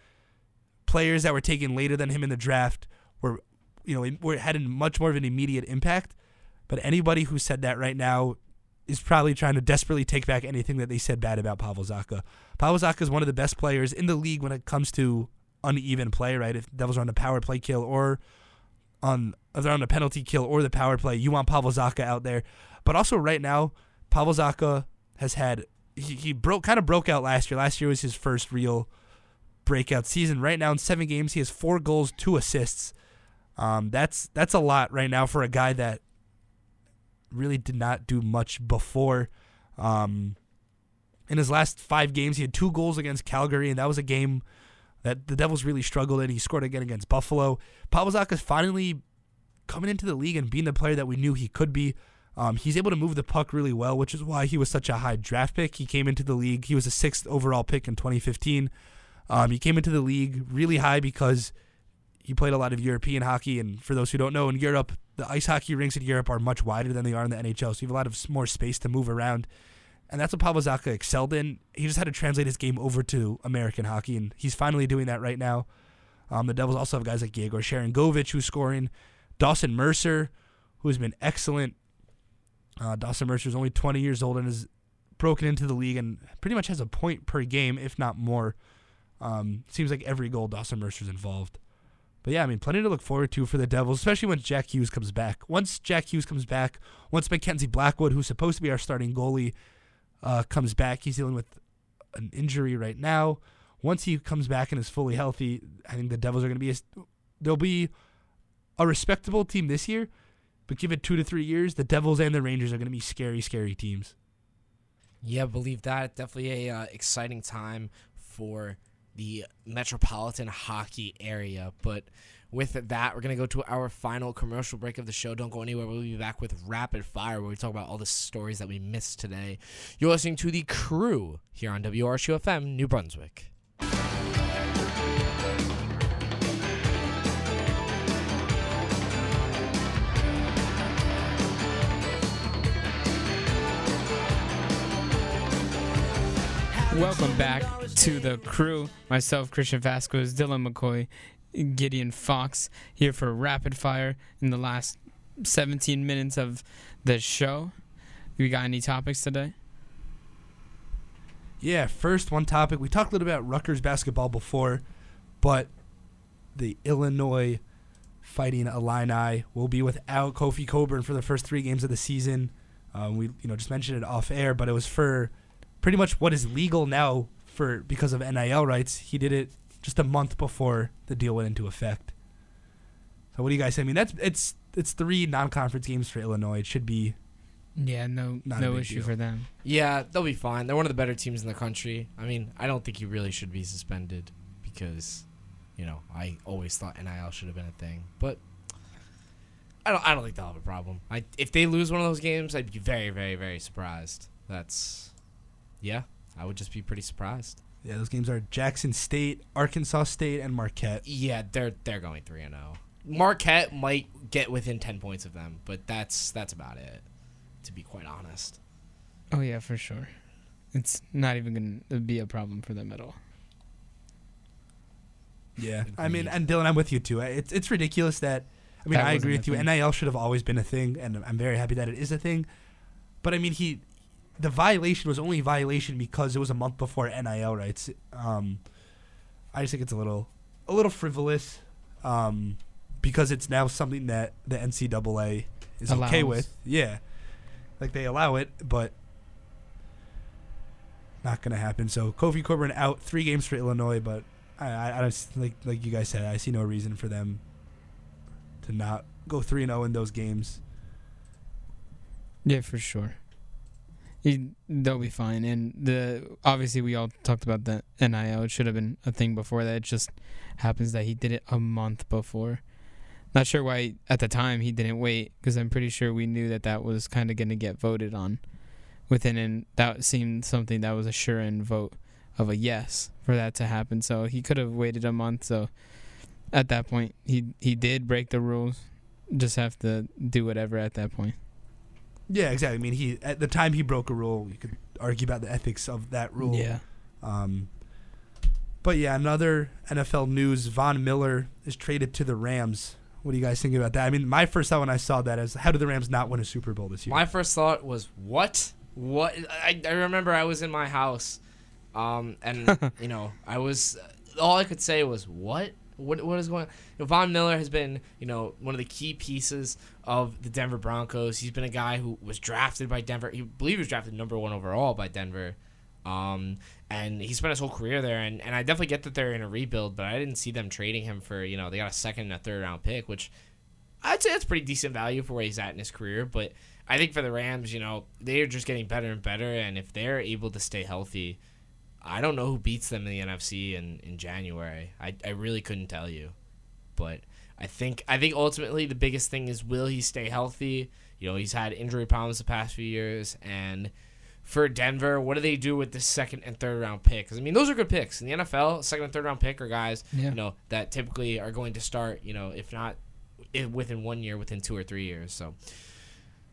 Players that were taken later than him in the draft were, you know, were had much more of an immediate impact. But anybody who said that right now is probably trying to desperately take back anything that they said bad about Pavel Zacha. Pavel Zacha is one of the best players in the league when it comes to uneven play, right? If Devils are on the power play kill or on if they're on the penalty kill or the power play, you want Pavel Zacha out there. But also right now, Pavel Zacha has had he, he broke kind of broke out last year. Last year was his first real breakout season. Right now in seven games, he has four goals, two assists. Um, that's that's a lot right now for a guy that really did not do much before. Um, in his last five games, he had two goals against Calgary, and that was a game that the Devils really struggled in. He scored again against Buffalo. Pavel Zacha is finally coming into the league and being the player that we knew he could be. Um, he's able to move the puck really well, which is why he was such a high draft pick. He came into the league. He was a sixth overall pick in 2015. Um, he came into the league really high because he played a lot of European hockey. And for those who don't know, in Europe, the ice hockey rinks in Europe are much wider than they are in the NHL. So you have a lot of more space to move around. And that's what Pavel Zacha excelled in. He just had to translate his game over to American hockey, and he's finally doing that right now. Um, the Devils also have guys like Yegor Sharangovich, who's scoring. Dawson Mercer, who's been excellent. Uh, Dawson Mercer is only 20 years old and has broken into the league and pretty much has a point per game, if not more. Um, seems like every goal Dawson Mercer's involved. But yeah, I mean, plenty to look forward to for the Devils, especially when Jack Hughes comes back. Once Jack Hughes comes back, once Mackenzie Blackwood, who's supposed to be our starting goalie, uh, comes back, he's dealing with an injury right now. Once he comes back and is fully healthy, I think the Devils are going to be a, they'll be a respectable team this year. But give it two to three years, the Devils and the Rangers are going to be scary, scary teams. Yeah, believe that. Definitely a uh, exciting time for the metropolitan hockey area. But with that, we're going to go to our final commercial break of the show. Don't go anywhere. We'll be back with Rapid Fire, where we talk about all the stories that we missed today. You're listening to The Crew here on WRSU FM, New Brunswick. Welcome back to the crew. Myself, Christian Vazquez, Dylan McCoy, Gideon Fox here for Rapid Fire in the last 17 minutes of the show. We got any topics today? Yeah, first one topic. We talked a little bit about Rutgers basketball before, but the Illinois Fighting Illini will be without Kofi Cockburn for the first three games of the season. Um, we you know just mentioned it off air, but it was for pretty much what is legal now for because of NIL rights. He did it just a month before the deal went into effect. So what do you guys say? I mean, that's it's it's three non-conference games for Illinois. It should be yeah, no no issue deal. for them. Yeah, they'll be fine. They're one of the better teams in the country. I mean, I don't think he really should be suspended because, you know, I always thought NIL should have been a thing, but. I don't. I don't think they'll have a problem. I, if they lose one of those games, I'd be very, very, very surprised. That's yeah, I would just be pretty surprised. Yeah, those games are Jackson State, Arkansas State, and Marquette. Yeah, they're they're going three and zero. Oh. Marquette might get within ten points of them, but that's that's about it. To be quite honest. Oh yeah, for sure. It's not even going to be a problem for them at all. Yeah, Agreed. I mean, and Dylan, I'm with you too. It's it's ridiculous that. I mean, that I agree with you. Thing. NIL should have always been a thing, and I'm very happy that it is a thing. But I mean, he the violation was only violation because it was a month before NIL rights. Um, I just think it's a little a little frivolous um, because it's now something that the NCAA is Allows. okay with. Yeah, like they allow it, but not going to happen. So Kofi Cockburn out three games for Illinois, but I, I, I just like like you guys said, I see no reason for them to not go three and zero in those games. Yeah, for sure. He, they'll be fine. And the obviously we all talked about the NIL. It should have been a thing before that. It just happens that he did it a month before. Not sure why at the time he didn't wait because I'm pretty sure we knew that that was kind of going to get voted on within, and that seemed something that was a sure and vote of a yes for that to happen. So he could have waited a month. So at that point, he he did break the rules. Just have to do whatever at that point. Yeah, exactly. I mean, he at the time he broke a rule. You could argue about the ethics of that rule. Yeah. Um, but yeah, another NFL news: Von Miller is traded to the Rams. What do you guys think about that? I mean, my first thought when I saw that is, how did the Rams not win a Super Bowl this year? My first thought was, what? What? I, I remember I was in my house, um, and you know, I was all I could say was, what? What what is going on? You know, Von Miller has been, you know, one of the key pieces of the Denver Broncos. He's been a guy who was drafted by Denver. He believe he was drafted number one overall by Denver. Um, and he spent his whole career there. And, and I definitely get that they're in a rebuild, but I didn't see them trading him for, you know, they got a second and a third round pick, which I'd say that's pretty decent value for where he's at in his career. But I think for the Rams, you know, they're just getting better and better. And if they're able to stay healthy, I don't know who beats them in the NFC in, in January. I, I really couldn't tell you. But I think I think ultimately the biggest thing is will he stay healthy? You know, he's had injury problems the past few years and for Denver, what do they do with the second and third round pick? Because I mean, those are good picks in the NFL. Second and third round pick are guys Yeah. you know that typically are going to start. You know, if not within one year, within two or three years. So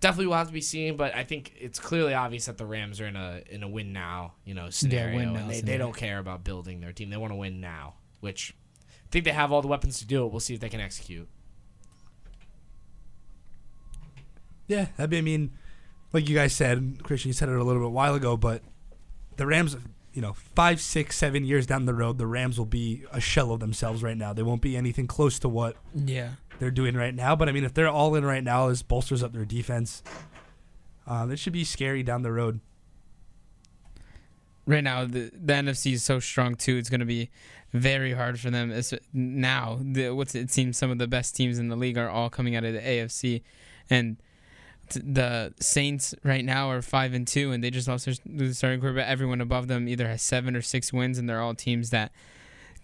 definitely will have to be seen. But I think it's clearly obvious that the Rams are in a in a win now. You know, scenario. win now and they, they don't care about building their team. They want to win now, which I think they have all the weapons to do it. We'll see if they can execute. Yeah, I mean, I mean, like you guys said, Christian, you said it a little bit while ago, but the Rams, you know, five, six, seven years down the road, the Rams will be a shell of themselves right now. They won't be anything close to what Yeah. They're doing right now. But I mean, if they're all in right now, this bolsters up their defense. Um, it should be scary down the road. Right now, the the NFC is so strong too. It's going to be very hard for them. It's, now, the, what's it seems some of the best teams in the league are all coming out of the AFC, and the Saints right now are five and two, and they just lost their starting quarterback. Everyone above them either has seven or six wins, and they're all teams that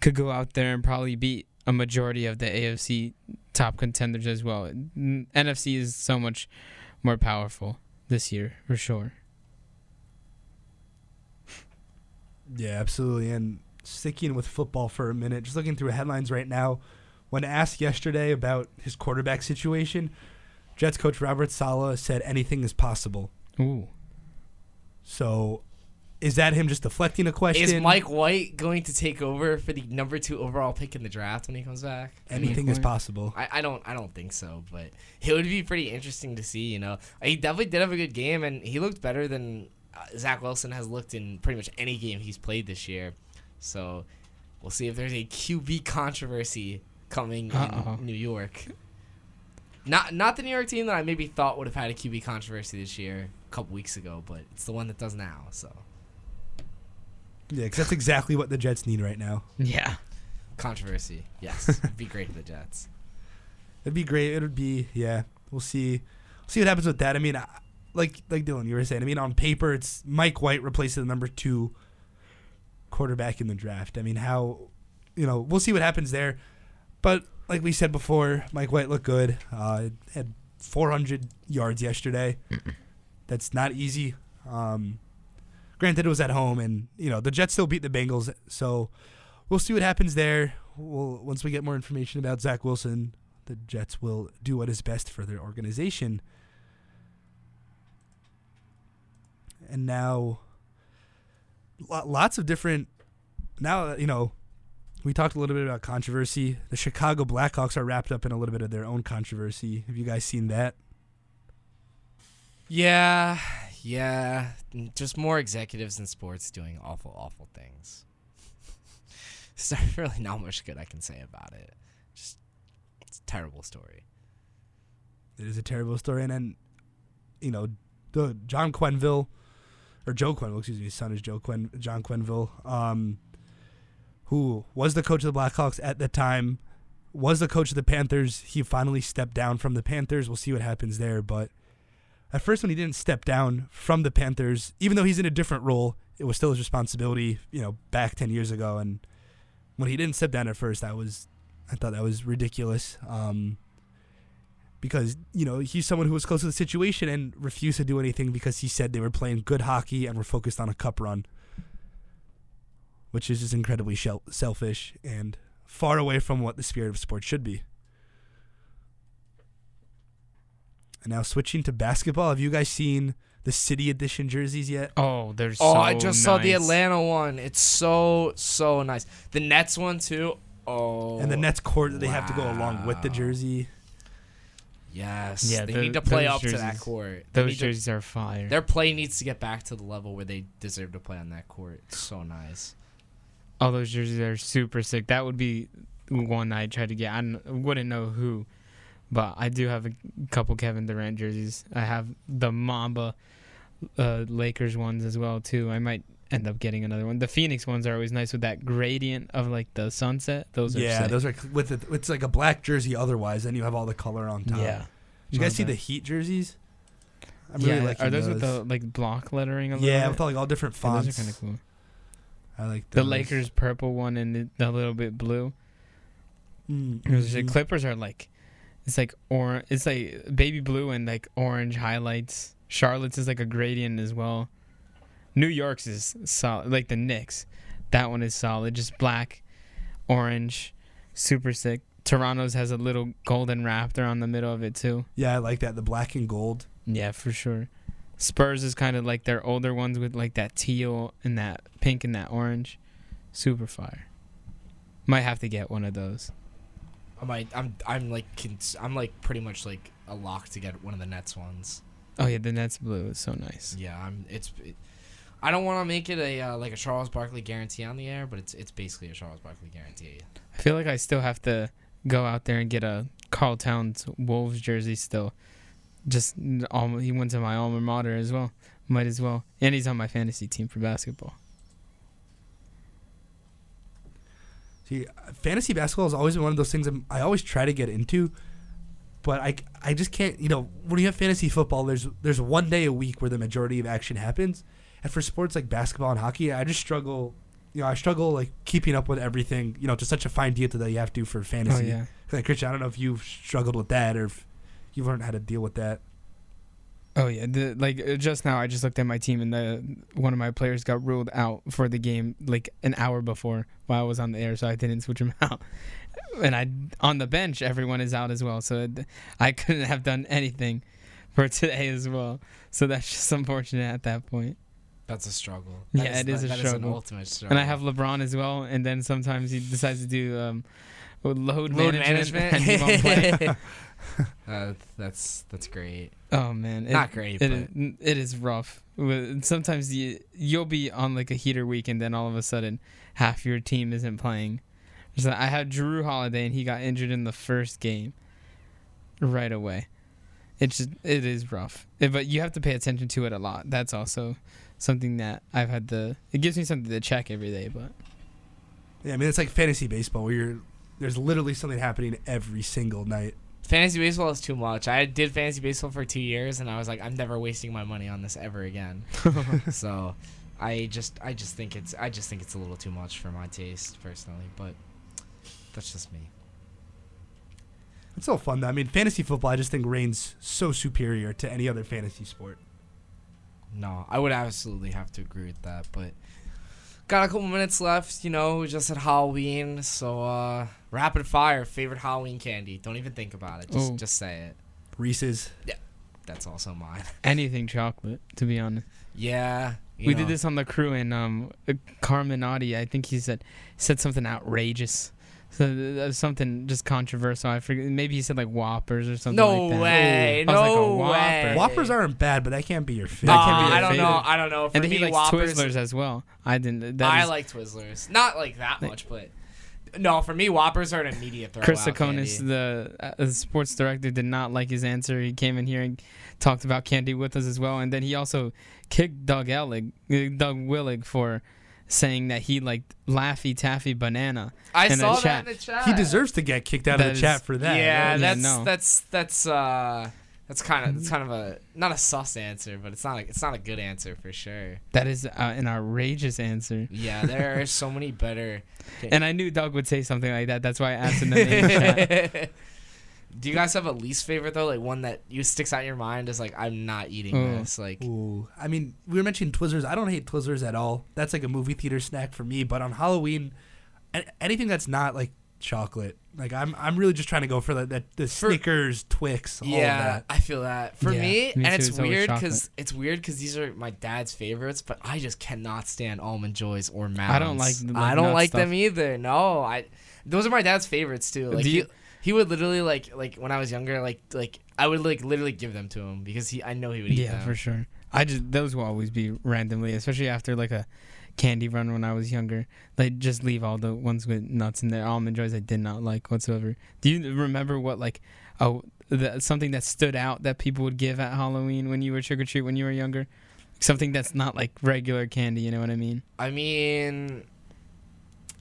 could go out there and probably beat a majority of the AFC top contenders as well. NFC is so much more powerful this year for sure. Yeah, absolutely. And sticking with football for a minute, just looking through headlines right now. When asked yesterday about his quarterback situation, Jets coach Robert Saleh said anything is possible. Ooh. So, is that him just deflecting a question? Is Mike White going to take over for the number two overall pick in the draft when he comes back? anything is possible? I, I don't I don't think so, but it would be pretty interesting to see. You know, he definitely did have a good game, and he looked better than uh, Zach Wilson has looked in pretty much any game he's played this year. So we'll see if there's a QB controversy coming Uh-oh. in New York. Not not the New York team that I maybe thought would have had a QB controversy this year a couple weeks ago, but it's the one that does now. So Yeah, because that's exactly what the Jets need right now. Yeah. controversy, yes, it'd be great for the Jets. It'd be great. It'd be yeah. We'll see. We'll See what happens with that. I mean, I- like like Dylan, you were saying. I mean, on paper, it's Mike White replacing the number two quarterback in the draft. I mean, how you know we'll see what happens there. But like we said before, Mike White looked good. Uh, had 400 yards yesterday. That's not easy. Um, granted, it was at home, and you know the Jets still beat the Bengals. So we'll see what happens there. We'll, once we get more information about Zach Wilson, the Jets will do what is best for their organization. And now, lo- lots of different. Now, you know, we talked a little bit about controversy. The Chicago Blackhawks are wrapped up in a little bit of their own controversy. Have you guys seen that? Yeah, yeah. Just more executives in sports doing awful, awful things. There's really not much good I can say about it. Just, it's a terrible story. It is a terrible story. And then, you know, the John Quenneville, or Joe Quenneville, excuse me, his son is Joe Quen, John Quenneville, um, who was the coach of the Blackhawks at the time, was the coach of the Panthers. He finally stepped down from the Panthers. We'll see what happens there. But at first, when he didn't step down from the Panthers, even though he's in a different role, it was still his responsibility, you know, back 10 years ago. And when he didn't step down at first, I was, I thought that was ridiculous. Um, because, you know, he's someone who was close to the situation and refused to do anything because he said they were playing good hockey and were focused on a cup run, which is just incredibly selfish and far away from what the spirit of sports should be. And now switching to basketball, have you guys seen the city edition jerseys yet? Oh, there's. Oh, so I just saw the. Atlanta one. It's so so nice. The Nets one too. Oh, and the Nets court that they have to go along with the jersey. Yes, Yeah, they tho- need to play those up to that court. They Those need to- jerseys are fire. their play needs to get back to the level where they deserve to play on that court. It's so nice. All those jerseys are super sick. That would be one I tried to get. I wouldn't know who, but I do have a couple Kevin Durant jerseys. I have the Mamba uh, Lakers ones as well too. I might end up getting another one. The Phoenix ones are always nice with that gradient of like the sunset. Those are yeah, sick. those are with it. It's like a black jersey. Otherwise, then you have all the color on top. yeah. Did you guys see the. Heat jerseys? I'm yeah, really liking are those, with the like block lettering? A little yeah, bit? with all, like all different Yeah, fonts. those are kind of cool. I like The. Lakers purple one and the, the little bit blue. Mm-hmm. like Clippers are like, it's like or it's like baby blue and like orange highlights. Charlotte's is like a gradient as well. New York's is solid, like the Knicks. That one is solid, just black, orange, super sick. Toronto's has a little golden raptor on the middle of it too. Yeah, I like that. The black and gold. Yeah, for sure. Spurs is kind of like their older ones with like that teal and that pink and that orange. Super fire. Might have to get one of those. I might. I'm. I'm like. Cons- I'm like pretty much like a lock to get one of the Nets ones. Oh yeah, the Nets blue is so nice. Yeah, I'm. It's. It, I don't want to make it a uh, like a Charles Barkley guarantee on the air, but it's it's basically a Charles Barkley guarantee. I feel like I still have to go out there and get a Karl Towns Wolves jersey still. Just almo- he went to my alma mater as well. Might as well. And he's on my fantasy team for basketball. See, fantasy basketball has always been one of those things I'm, I always try to get into, but I, I just can't. You know, when you have fantasy football, there's there's one day a week where the majority of action happens, and for sports like basketball and hockey, I just struggle. You know, I struggle like keeping up with everything. You know, to such a fine detail that you have to for fantasy. Oh fantasy. yeah. Like Christian, I don't know if you've struggled with that or if you've learned how to deal with that. Oh yeah, the, like uh, just now I just looked at my team and the one of my players got ruled out for the game like an hour before while I was on the air, so I didn't switch him out. And I on the bench, everyone is out as well, so it, I couldn't have done anything for today as well. So that's just unfortunate at that point. That's a struggle. Yeah, it is a that struggle. an ultimate struggle. And I have LeBron as well, and then sometimes he decides to do um, load, load management, management. and he won't play. uh, that's that's great. Oh man, it- Not great, It, but is, it is rough. Sometimes you you'll be on like a heater week, and then all of a sudden half your team isn't playing. So I had Jrue Holiday, and he got injured in the first game. Right away, it's just it is rough, Eh, but you have to pay attention to it a lot. That's also something that I've had to. It gives me something to check every day, but Yeah, I mean it's like fantasy baseball where you're there's literally something happening every single night. Fantasy baseball is too much. I did fantasy baseball for two years, and I was like, I'm never wasting my money on this ever again. so, I just I just think it's I just think it's a little too much for my taste personally, but that's just me. It's so fun though. I mean, fantasy football I just think reigns so superior to any other fantasy sport. No, I would absolutely have to agree with that, but got a couple minutes left. You know, we just had Halloween, so uh rapid fire. Favorite Halloween candy? Don't even think about it. Just Ooh. just say it. Reese's. Yeah, that's also mine. anything chocolate, to be honest. Yeah, we know. did this on the crew, and um, uh, Carminati, I think he said said something outrageous. So th- that was something just controversial. I forget. Maybe he said like Whoppers or something No like that. way! I was like, a No Whopper. way! Whoppers aren't bad, but that can't be your That favorite. can't be Uh, your I don't know. I don't know. For And then me, he likes Whoppers, Twizzlers as well. I didn't. That I is- like Twizzlers. Not like that They- much, but No, for me, Whoppers are an immediate throw. Chris out Sakonis, the uh, sports director, did not like his answer. He came in here and talked about candy with us as well, and then he also kicked Doug Ellig, uh, Doug Willig for saying that he liked Laffy Taffy Banana. I in saw that chat. in the chat. He deserves to get kicked out That of the is- chat for that. Yeah, Yeah, that's no. that's that's uh that's kind of that's kind of a not a sus answer, but it's not a, it's not a good answer for sure. That is uh, an outrageous answer. Yeah, there are so many better. And I knew Doug would say something like that. That's why I asked in the main chat. Do you guys have a least favorite though? Like one that you sticks out in your mind is like I'm not eating Oh. this. Like Ooh, I mean, we were mentioning Twizzlers. I don't hate Twizzlers at all. That's like a movie theater snack for me. But on Halloween, anything that's not like chocolate, like I'm, I'm really just trying to go for the, that the For- Snickers, Twix, all yeah, of that. I feel that. For Yeah, me, me and too, it's it's weird because it's weird because these are my dad's favorites, but I just cannot stand almond joys or mounds. I don't like the, I don't like stuff. them either. No, I. Those are my dad's favorites too. Like Do you- he, he would literally like like when I was younger, like like I would like literally give them to him because he I know he would eat Yeah, them. for sure. I just those will always be randomly, especially after like a candy run when I was younger. They just leave all the ones with nuts in there. Almond joys I did not like whatsoever. Do you remember what like oh the, something that stood out that people would give at Halloween when you were trick or treat when you were younger? Something that's not like regular candy. You know what I mean? I mean,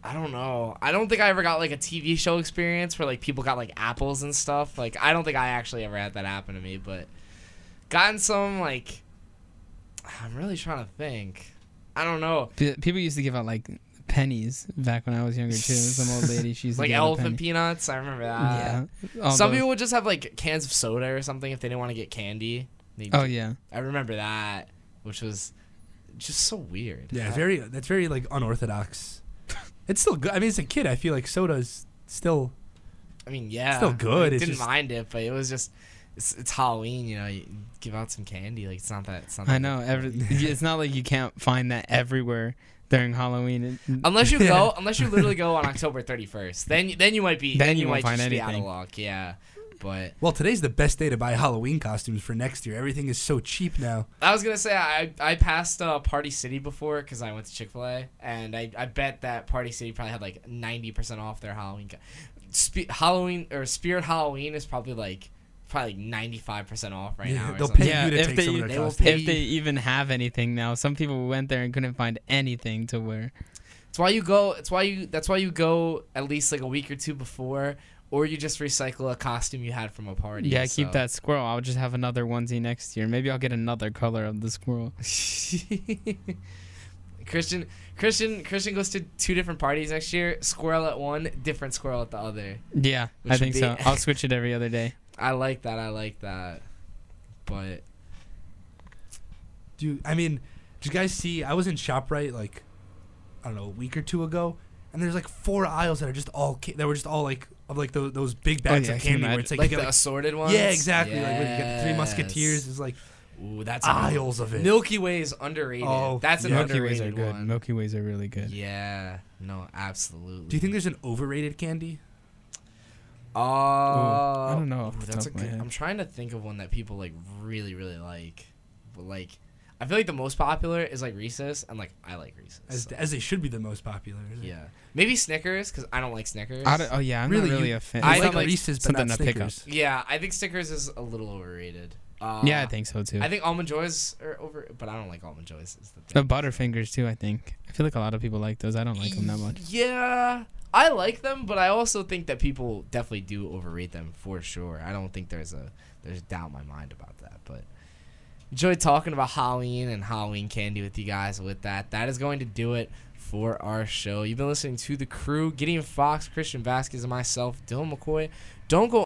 I don't know. I don't think I ever got like a TV show experience where like people got like apples and stuff. Like I don't think I actually ever had that happen to me, but gotten some like I'm really trying to think. I don't know. People used to give out like pennies back when I was younger too. Some old lady she used to Like give out a elephant penny. peanuts, I remember that. yeah. All Some those- people would just have like cans of soda or something if they didn't want to get candy. They'd Oh yeah. I remember that, which was just so weird. Yeah, I- very that's very like unorthodox. It's still good. I mean, as a kid, I feel like soda's still. I mean, yeah, It's Still good, I it's didn't just- mind it, but it was just it's, it's Halloween, you know. You give out some candy, like it's not that. It's not I know. Every, it's not like you can't find that everywhere during Halloween. Unless you go, unless you literally go on October thirty first, then you- then you might be Then then, you you, won't might find just be out of anything. luck. Yeah, but Well, today's the best day to buy Halloween costumes for next year. Everything is so cheap now. I was gonna say I I passed uh, Party City before because I went to Chick Fil A, and I, I bet that Party City probably had like ninety percent off their Halloween. Co- Spe- Halloween or Spirit Halloween is probably like probably like ninety five percent off right Yeah, now. or they'll something. pay Yeah, you to if take they- some of their they pay if they even have anything now, some people went there and couldn't find anything to wear. It's why you go. It's why you. That's why you go at least like a week or two before, or you just recycle a costume you had from a party. Yeah, keep that squirrel. I'll just have another onesie next year. Maybe I'll get another color of the squirrel. Christian, Christian, Christian goes to two different parties next year. Squirrel at one, different squirrel at the other. Yeah, I think be, so. I'll switch it every other day. I like that. I like that. But Dude, I mean, did you guys see? I was in Shoprite like, I don't know, a week or two ago, and there's like four aisles that are just all ca- that were just all like of like those, those big bags yeah, of candy where imagine. it's like, like, you the get like assorted ones. yeah, exactly. Like when you get the Three Musketeers, is like Ooh, that's a good one. aisles of it. Milky Way is underrated. Oh, that's an yeah. Milky Ways are good. one. Milky Ways are really good. Yeah. No, absolutely. Do you think there's an overrated candy? Uh, I don't know ooh, that's a good. I'm trying to think of one that people like really, really like. But like, I feel like the most popular is like Reese's, and like I like Reese's. As, so, as they should be the most popular. isn't it? yeah, maybe Snickers because I don't like Snickers. I don't, oh yeah, I'm Really, not really you- a fan. I I like don't like Reese's, but something not to pick. Snickers. yeah, I think Snickers is a little overrated. Uh, yeah, I think so too. I think almond joys are over, but I don't like almond joys. Is the the. Butterfingers too. I think. I feel like a lot of people like those. I don't like them that much. Yeah, I like them, but I also think that people definitely do overrate them for sure. I don't think there's a there's a doubt in my mind about that. But enjoyed talking about Halloween and Halloween candy with you guys. With that, that is going to do it for our show. You've been listening to the crew, Gideon Fox, Christian Vazquez, and myself, Dylan McCoy. Don't go